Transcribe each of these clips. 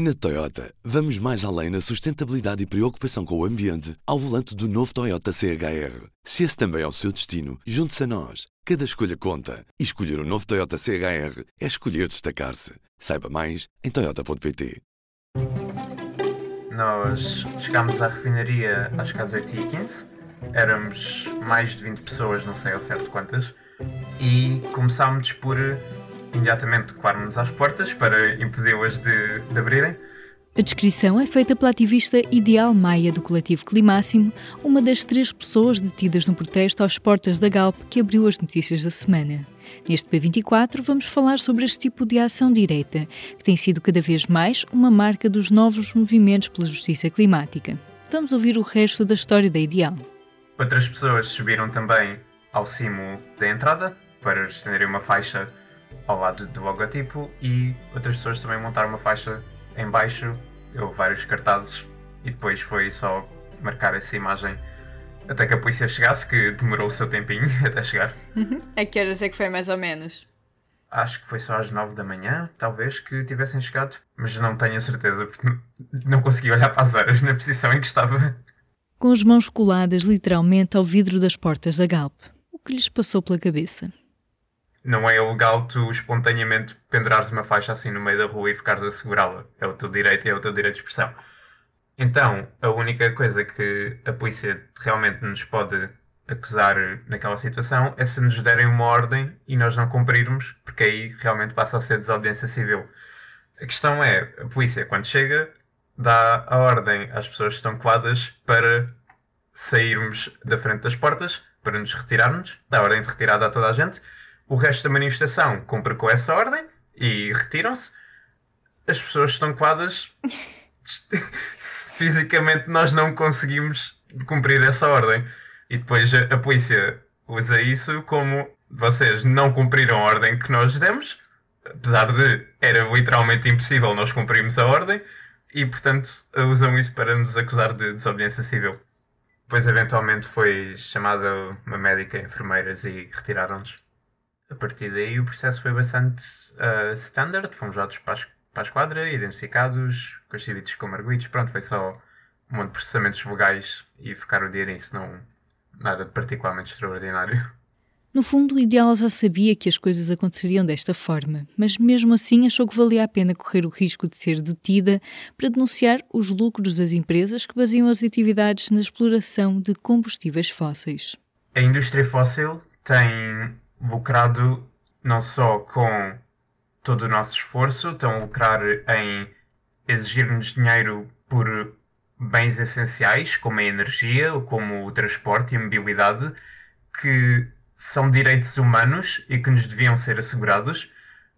Na Toyota, vamos mais além na sustentabilidade e preocupação com o ambiente ao volante do novo Toyota CHR. Se esse também é o seu destino, junte-se a nós. Cada escolha conta. E escolher o um novo Toyota CHR é escolher destacar-se. Saiba mais em Toyota.pt. Nós chegámos à refinaria às casas 8h15. Éramos mais de 20 pessoas, não sei ao certo quantas. E começámos por imediatamente coarmos às portas para impedi-las de, de abrirem. A descrição é feita pela ativista Ideal Maia do coletivo Climáximo, uma das três pessoas detidas no protesto às portas da Galp que abriu as notícias da semana. Neste P24 vamos falar sobre este tipo de ação direta, que tem sido cada vez mais uma marca dos novos movimentos pela justiça climática. Vamos ouvir o resto da história da Ideal. Outras pessoas subiram também ao cimo da entrada para estenderem uma faixa ao lado do logotipo e outras pessoas também montaram uma faixa em baixo, eu vários cartazes e depois foi só marcar essa imagem até que a polícia chegasse, que demorou o seu tempinho até chegar. A que horas é que foi mais ou menos? Acho que foi só às 9 da manhã, talvez, que tivessem chegado, mas não tenho a certeza, porque não consegui olhar para as horas na posição em que estava. Com as mãos coladas literalmente ao vidro das portas da Galp, o que lhes passou pela cabeça? Não é ilegal tu espontaneamente pendurares uma faixa assim no meio da rua e ficares a segurá-la. É o teu direito e é o teu direito de expressão. Então, a única coisa que a polícia realmente nos pode acusar naquela situação é se nos derem uma ordem e nós não cumprirmos, porque aí realmente passa a ser desobediência civil. A questão é, a polícia, quando chega, dá a ordem às pessoas que estão coadas para sairmos da frente das portas, para nos retirarmos, dá a ordem de retirada a toda a gente, o resto da manifestação cumpre com essa ordem e retiram-se. As pessoas estão coadas. Fisicamente, nós não conseguimos cumprir essa ordem. E depois a, a polícia usa isso como vocês não cumpriram a ordem que nós demos, apesar de era literalmente impossível nós cumprirmos a ordem, e portanto usam isso para nos acusar de desobediência civil. Depois, eventualmente, foi chamada uma médica, enfermeiras e retiraram-nos. A partir daí o processo foi bastante uh, standard, fomos dados para, para a esquadra, identificados, constituídos como arguídos, pronto, foi só um monte de processamentos vogais e ficar o dia nisso, não nada de particularmente extraordinário. No fundo, o ideal já sabia que as coisas aconteceriam desta forma, mas mesmo assim achou que valia a pena correr o risco de ser detida para denunciar os lucros das empresas que baseiam as atividades na exploração de combustíveis fósseis. A indústria fóssil tem lucrado não só com todo o nosso esforço, estão a lucrar em exigir-nos dinheiro por bens essenciais, como a energia, como o transporte e a mobilidade, que são direitos humanos e que nos deviam ser assegurados,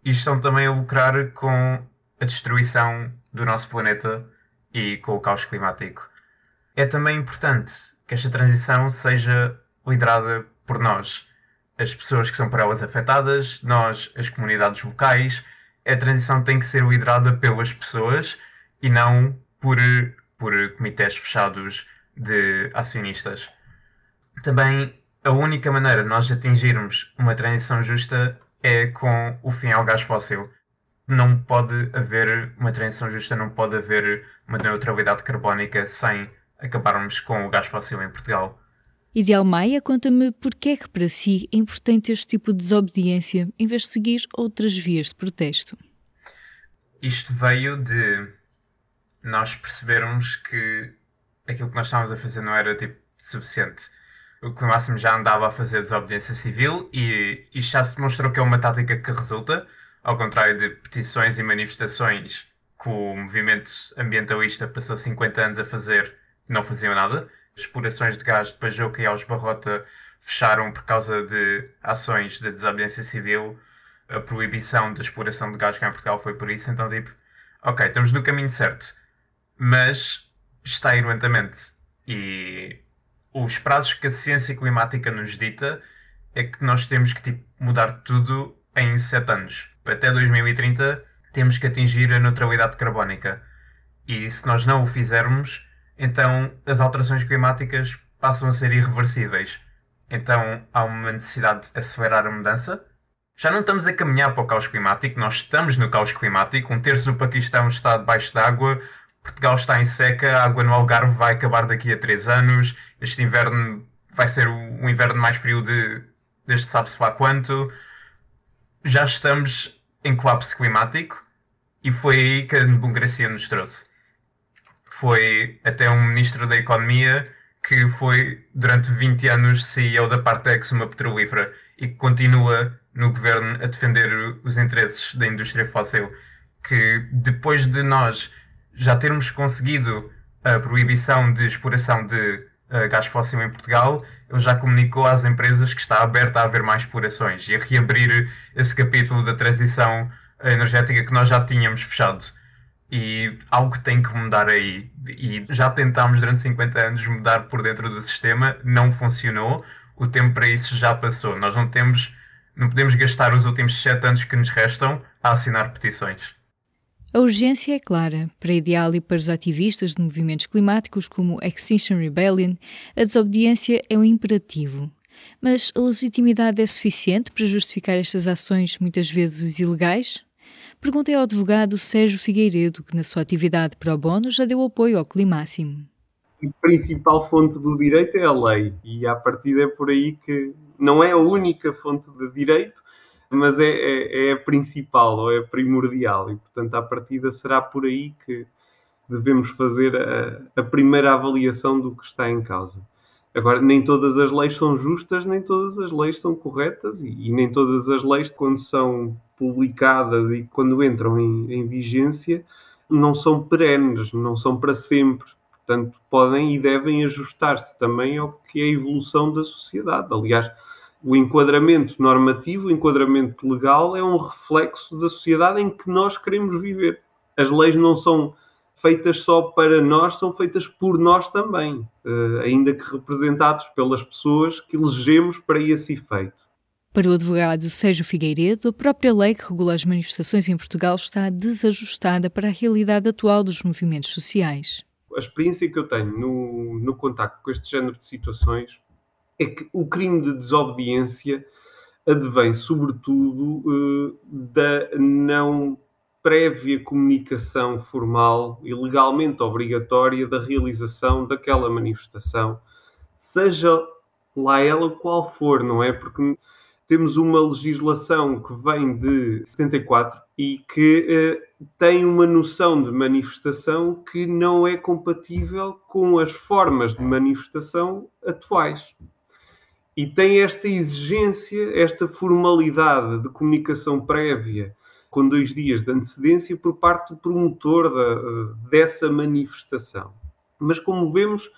e estão também a lucrar com a destruição do nosso planeta e com o caos climático. É também importante que esta transição seja liderada por nós as pessoas que são por elas afetadas, nós, as comunidades locais. A transição tem que ser liderada pelas pessoas e não por, por comitês fechados de acionistas. Também a única maneira de nós atingirmos uma transição justa é com o fim ao gás fóssil. Não pode haver uma transição justa, não pode haver uma neutralidade carbónica sem acabarmos com o gás fóssil em Portugal. Ideal Maia conta-me porque é que para si é importante este tipo de desobediência em vez de seguir outras vias de protesto. Isto veio de nós percebermos que aquilo que nós estávamos a fazer não era tipo suficiente. O que o máximo já andava a fazer desobediência civil e isto já se demonstrou que é uma tática que resulta, ao contrário de petições e manifestações que o movimento ambientalista passou 50 anos a fazer, não faziam nada explorações de gás de Pajoca e aos Barrota fecharam por causa de ações de desobediência civil. A proibição da exploração de gás cá em Portugal foi por isso. Então, tipo, ok, estamos no caminho certo, mas está ir lentamente. E os prazos que a ciência climática nos dita é que nós temos que tipo, mudar tudo em 7 anos. Até 2030 temos que atingir a neutralidade carbónica. E se nós não o fizermos, então as alterações climáticas passam a ser irreversíveis. Então há uma necessidade de acelerar a mudança. já não estamos a caminhar para o caos climático, nós estamos no caos climático. Um terço do Paquistão está debaixo d'água, Portugal está em seca, a água no Algarve vai acabar daqui a três anos, este inverno vai ser o, inverno mais frio de, desde sabe-se lá quanto. Já estamos em colapso climático e foi aí que a democracia nos trouxe. Foi até um ministro da Economia que foi durante 20 anos CEO da Partex, uma petrolífera, e que continua no governo a defender os interesses da indústria fóssil. Que depois de nós já termos conseguido a proibição de exploração de uh, gás fóssil em Portugal, ele já comunicou às empresas que está aberta a haver mais explorações e a reabrir esse capítulo da transição energética que nós já tínhamos fechado. E algo tem que mudar aí. E já tentámos durante 50 anos mudar por dentro do sistema, não funcionou. O tempo para isso já passou. Nós não temos, não podemos gastar os últimos 7 anos que nos restam a assinar petições. A urgência é clara. Para Ideal e para os ativistas de movimentos climáticos como Extinction Rebellion, a desobediência é um imperativo. Mas a legitimidade é suficiente para justificar estas ações, muitas vezes ilegais? Perguntei ao advogado Sérgio Figueiredo, que na sua atividade pro bono já deu apoio ao Climáximo. A principal fonte do direito é a lei, e a partir é por aí que não é a única fonte de direito, mas é, é, é, a principal ou é a primordial e, portanto, à partida será por aí que devemos fazer a, a, primeira avaliação do que está em causa. Agora, nem todas as leis são justas, nem todas as leis são corretas e, e nem todas as leis, quando são publicadas e quando entram em, em vigência, não são perenes, não são para sempre. Portanto, podem e devem ajustar-se também ao que é a evolução da sociedade. Aliás, o enquadramento normativo, o enquadramento legal é um reflexo da sociedade em que nós queremos viver. As leis não são feitas só para nós, são feitas por nós também, eh, ainda que representados pelas pessoas que elegemos para esse efeito. Para o advogado Sérgio Figueiredo, a própria lei que regula as manifestações em Portugal está desajustada para a realidade atual dos movimentos sociais. A experiência que eu tenho no, no contacto com este género de situações é que o crime de desobediência advém, sobretudo, eh, da não prévia comunicação formal e legalmente obrigatória da realização daquela manifestação, seja lá ela qual for, não é? Porque temos uma legislação que vem de 74 e que eh, tem uma noção de manifestação que não é compatível com as formas de manifestação atuais e tem esta exigência, esta formalidade de comunicação prévia com dois dias de antecedência por parte do promotor da, dessa manifestação. Mas como vemos,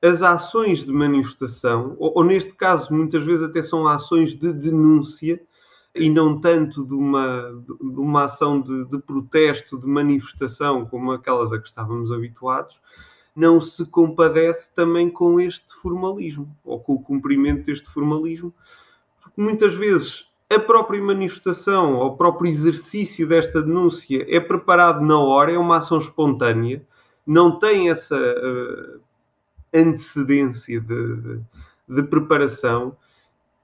as ações de manifestação, ou, ou, neste caso muitas vezes até são ações de denúncia e não tanto de uma, de uma ação de, de protesto, de manifestação como aquelas a que estávamos habituados, não se compadece também com este formalismo, ou com o cumprimento deste formalismo, porque muitas vezes a própria manifestação, ou o próprio exercício desta denúncia é preparado na hora, é uma ação espontânea, não tem essa uh, antecedência de, de, de preparação,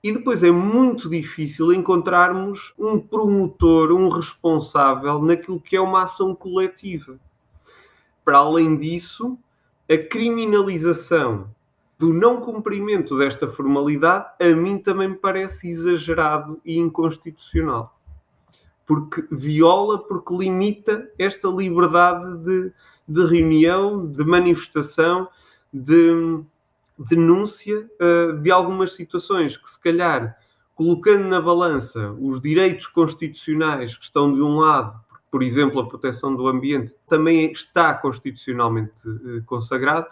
e depois é muito difícil encontrarmos um promotor, um responsável naquilo que é uma ação coletiva. Para além disso, a criminalização do não cumprimento desta formalidade, a mim também me parece exagerado e inconstitucional. Porque viola, porque limita esta liberdade de, de reunião, de manifestação, de denúncia uh, de algumas situações que, se calhar, colocando na balança os direitos constitucionais que estão de um lado por exemplo, a proteção do ambiente, também está constitucionalmente eh, consagrado,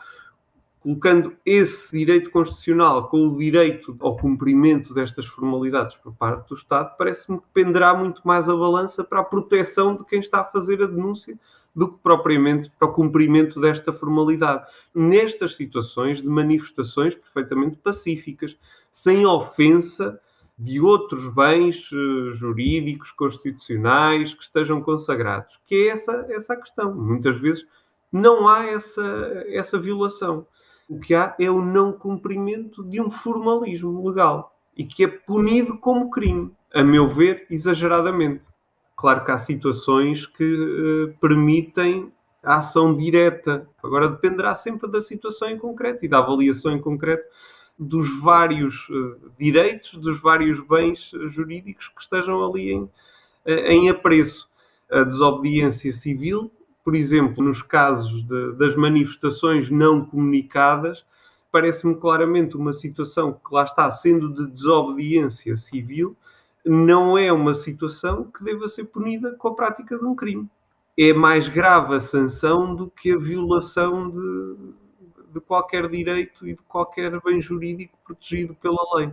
colocando esse direito constitucional com o direito ao cumprimento destas formalidades por parte do Estado, parece-me que penderá muito mais a balança para a proteção de quem está a fazer a denúncia do que propriamente para o cumprimento desta formalidade. Nestas situações de manifestações perfeitamente pacíficas, sem ofensa de outros bens uh, jurídicos, constitucionais que estejam consagrados, que é essa, essa a questão. Muitas vezes não há essa, essa violação. O que há é o não cumprimento de um formalismo legal. e que é punido como crime, a meu ver, exageradamente. Claro que há situações que uh, permitem a ação direta. Agora dependerá sempre da situação em concreto e da avaliação em concreto dos vários uh, direitos, dos vários bens jurídicos que estejam ali em, em apreço. A desobediência civil, por exemplo, nos casos de, das manifestações não comunicadas, parece-me claramente uma situação que lá está sendo de desobediência civil, não é uma situação que deva ser punida com a prática de um crime. É mais grave a sanção do que a violação de, de qualquer direito e de qualquer bem jurídico protegido pela lei.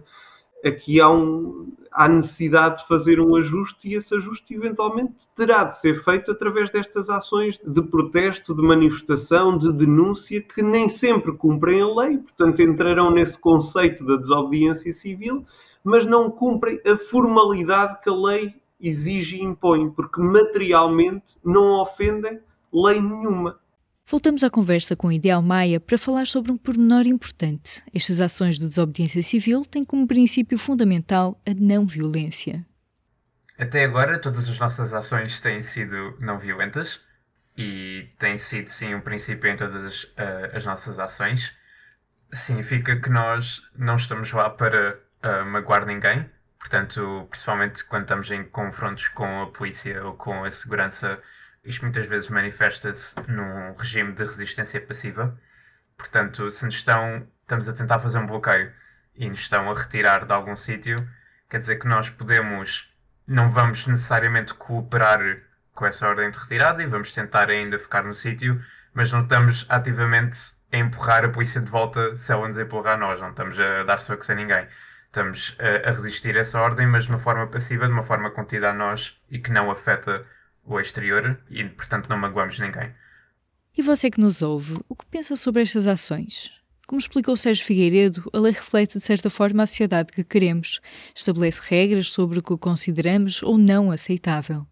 Aqui há, um, há necessidade de fazer um ajuste e esse ajuste eventualmente terá de ser feito através destas ações de protesto, de manifestação, de denúncia, que nem sempre cumprem a lei, portanto entrarão nesse conceito da desobediência civil, mas não cumprem a formalidade que a lei exige e impõe, porque materialmente não ofendem lei nenhuma. Voltamos à conversa com Ideal Maia para falar sobre um pormenor importante. Estas ações de desobediência civil têm como princípio fundamental a não violência. Até agora, todas as nossas ações têm sido não violentas e tem sido, sim, um princípio em todas uh, as nossas ações. Significa que nós não estamos lá para uh, magoar ninguém, portanto, principalmente quando estamos em confrontos com a polícia ou com a segurança isto muitas vezes manifesta-se num regime de resistência passiva. Portanto, se nos estão, estamos a tentar fazer um bloqueio e nos estão a retirar de algum sítio, quer dizer que nós podemos, não vamos necessariamente cooperar com essa ordem de retirada e vamos tentar ainda ficar no sítio, mas não estamos ativamente a empurrar a polícia de volta se ela nos empurrar a nós, não estamos a dar socos a ninguém. Estamos a, a resistir a essa ordem, mas de uma forma passiva, de uma forma contida a nós e que não afeta o exterior e, portanto, não magoamos ninguém. E você que nos ouve, o que pensa sobre estas ações? Como explicou Sérgio Figueiredo, a lei reflete de certa forma a sociedade que queremos, estabelece regras sobre o que consideramos ou não aceitável.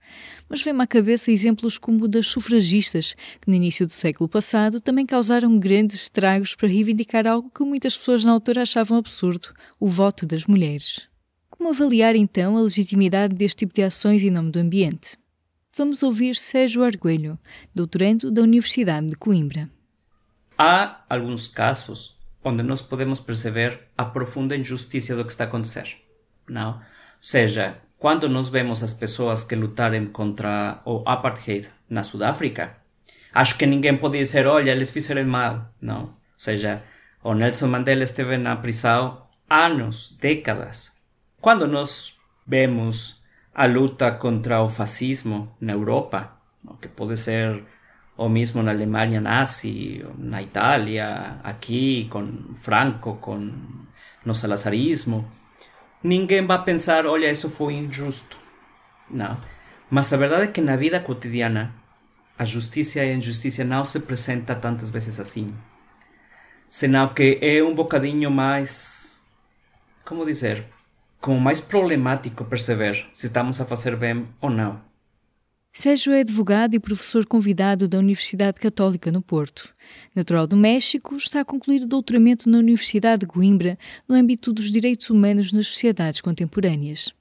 Mas vem-me à cabeça exemplos como o das sufragistas, que no início do século passado também causaram grandes estragos para reivindicar algo que muitas pessoas na altura achavam absurdo: o voto das mulheres. Como avaliar então a legitimidade deste tipo de ações em nome do ambiente? Vamos ouvir Sérgio Arguelho, doutorando da Universidade de Coimbra. Há alguns casos onde nós podemos perceber a profunda injustiça do que está a acontecer. Não? Ou seja, quando nós vemos as pessoas que lutaram contra o apartheid na Sudáfrica, acho que ninguém pode dizer, olha, eles fizeram mal. Não. Ou seja, o Nelson Mandela esteve na prisão anos, décadas. Quando nós vemos a luta contra o fascismo na Europa, que pode ser o mesmo na Alemanha nazi, na Itália, aqui com Franco, com no salazarismo, ninguém vai pensar, olha, isso foi injusto. Não. Mas a verdade é que na vida cotidiana a justiça e a injustiça não se apresenta tantas vezes assim. Senão que é um bocadinho mais. Como dizer? Como mais problemático perceber se estamos a fazer bem ou não. Sérgio é advogado e professor convidado da Universidade Católica no Porto. Natural do México, está a concluir o doutoramento na Universidade de Coimbra no âmbito dos direitos humanos nas sociedades contemporâneas.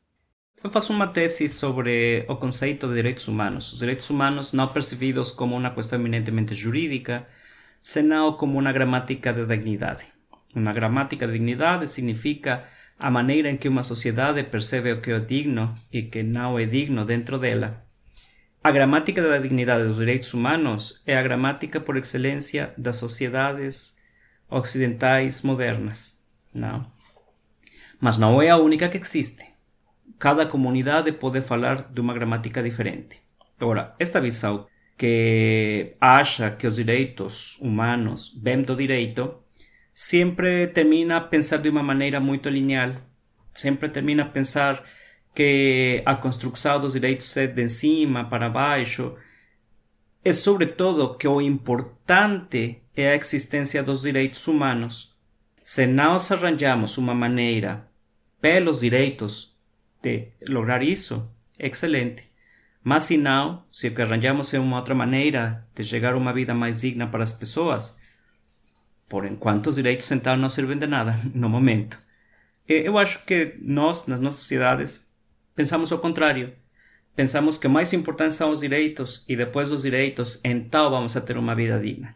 Eu faço uma tese sobre o conceito de direitos humanos. Os direitos humanos não percebidos como uma questão eminentemente jurídica, senão como uma gramática de dignidade. Uma gramática de dignidade significa a maneira em que uma sociedade percebe o que é digno e que não é digno dentro dela. A gramática da dignidade dos direitos humanos é a gramática por excelência das sociedades ocidentais modernas. Não. Mas não é a única que existe. Cada comunidade pode falar de uma gramática diferente. Ora, esta visão que acha que os direitos humanos vêm do direito siempre termina a pensar de uma maneira muito lineal. Sempre termina a pensar que a construção dos direitos é de cima para baixo. É sobretudo que o importante é a existência dos direitos humanos. Se nós arranjamos uma maneira pelos direitos de lograr isso, excelente. Mas se não, se que arranjamos é uma outra maneira de chegar a uma vida mais digna para as pessoas, por enquanto os direitos sentados não servem de nada no momento. Eu acho que nós, nas nossas sociedades, pensamos ao contrário. Pensamos que mais importantes são os direitos e depois dos direitos, então vamos a ter uma vida digna.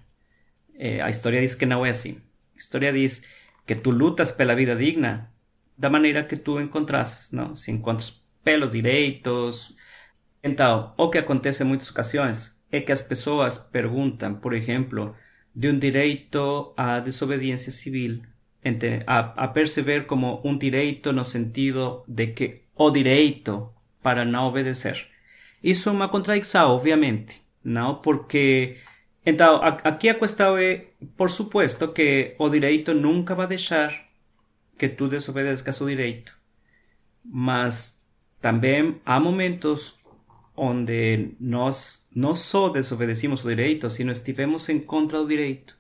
a história diz que não é assim. A história diz que tu lutas pela vida digna da maneira que tu encontrases, não? Se encontras pelos direitos. Então, o que acontece em muitas ocasiões é que as pessoas perguntam, por exemplo, de um direito à desobediência civil, a, a perceber como um direito no sentido de que o direito para não obedecer. Isso é uma contradição, obviamente, não? Porque então aqui a questão é, por supuesto, que o direito nunca vai deixar que tu desobedeças o direito, mas também há momentos onde nós não só desobedecimos o direito, sino estivemos em contra do direito.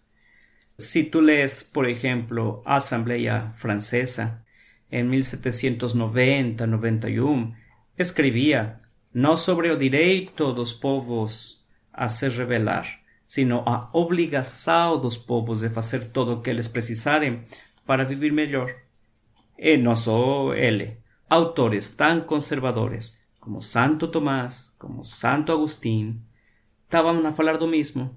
Si tú lees, por ejemplo, Asamblea Francesa en 1790-91, escribía no sobre o direito dos povos a se rebelar, sino a obrigação dos povos de fazer todo o que eles precisarem para vivir melhor. E não só ele, autores tão conservadores como Santo Tomás, como Santo Agustín, estavam a falar do mesmo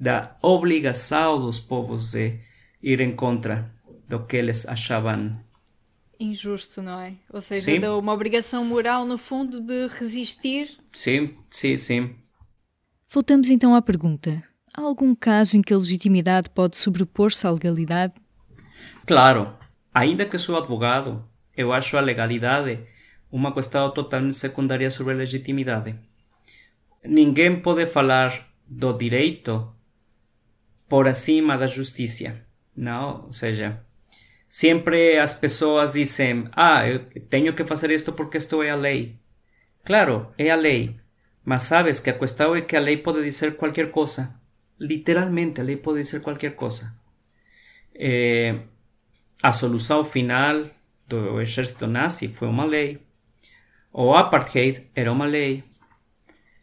da obrigação dos povos de ir em contra do que eles achavam injusto, não é? Ou seja, sim. de uma obrigação moral, no fundo, de resistir. Sim, sim, sim. Voltamos então à pergunta: há algum caso em que a legitimidade pode sobrepor-se à legalidade? Claro, ainda que sou advogado, eu acho a legalidade uma questão totalmente secundária sobre a legitimidade. Ninguém pode falar do direito por acima da justiça, não? Ou seja, sempre as pessoas dizem: Ah, eu tenho que fazer isto porque isto é a lei. Claro, é a lei, mas sabes que a é que a lei pode dizer qualquer coisa. Literalmente, a lei pode dizer qualquer coisa. É, a solução final do exército nazi foi uma lei. O apartheid era uma lei.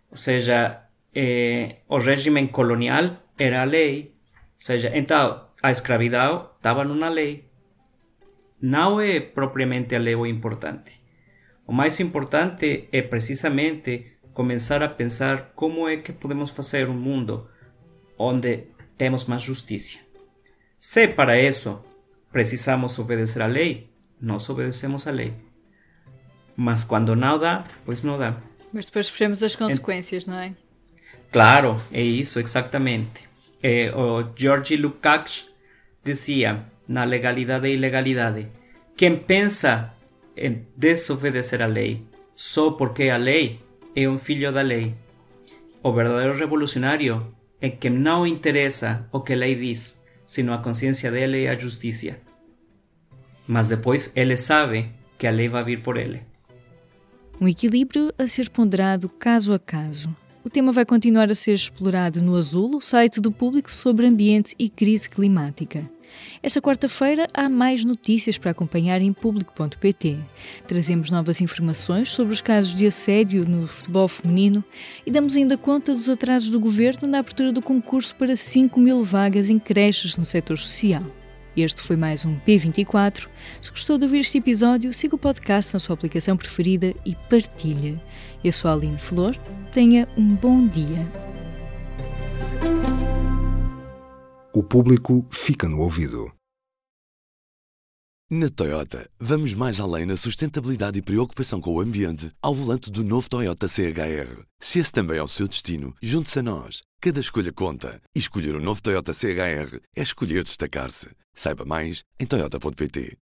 Ou seja, é, o regime colonial era a lei. Ou seja, então a escravidão estava numa lei. Não é propriamente a lei o importante. O mais importante é precisamente começar a pensar como é que podemos fazer um mundo onde temos mais justiça. Se para isso precisamos obedecer à lei, nós obedecemos à lei. Mas quando não dá, pois não dá. Mas depois sofremos as consequências, não é? Claro, é isso, exatamente. Eh, o Georgi Lukács dizia na legalidade e ilegalidade: quem pensa em desobedecer a lei só porque é a lei é um filho da lei. O verdadeiro revolucionário é quem não interessa o que a lei diz, sino a consciência dele e a justiça. Mas depois ele sabe que a lei vai vir por ele. Um equilíbrio a ser ponderado caso a caso, o tema vai continuar a ser explorado no Azul, o site do público sobre ambiente e crise climática. Esta quarta-feira há mais notícias para acompanhar em público.pt. Trazemos novas informações sobre os casos de assédio no futebol feminino e damos ainda conta dos atrasos do governo na abertura do concurso para 5 mil vagas em creches no setor social. Este foi mais um P24. Se gostou de ouvir este episódio, siga o podcast na sua aplicação preferida e partilha. Eu sou a Aline Flor. Tenha um bom dia. O público fica no ouvido. Na Toyota, vamos mais além na sustentabilidade e preocupação com o ambiente ao volante do novo Toyota CHR. Se esse também é o seu destino, junte-se a nós. Cada escolha conta. E escolher o um novo Toyota CHR é escolher destacar-se. Saiba mais em Toyota.pt.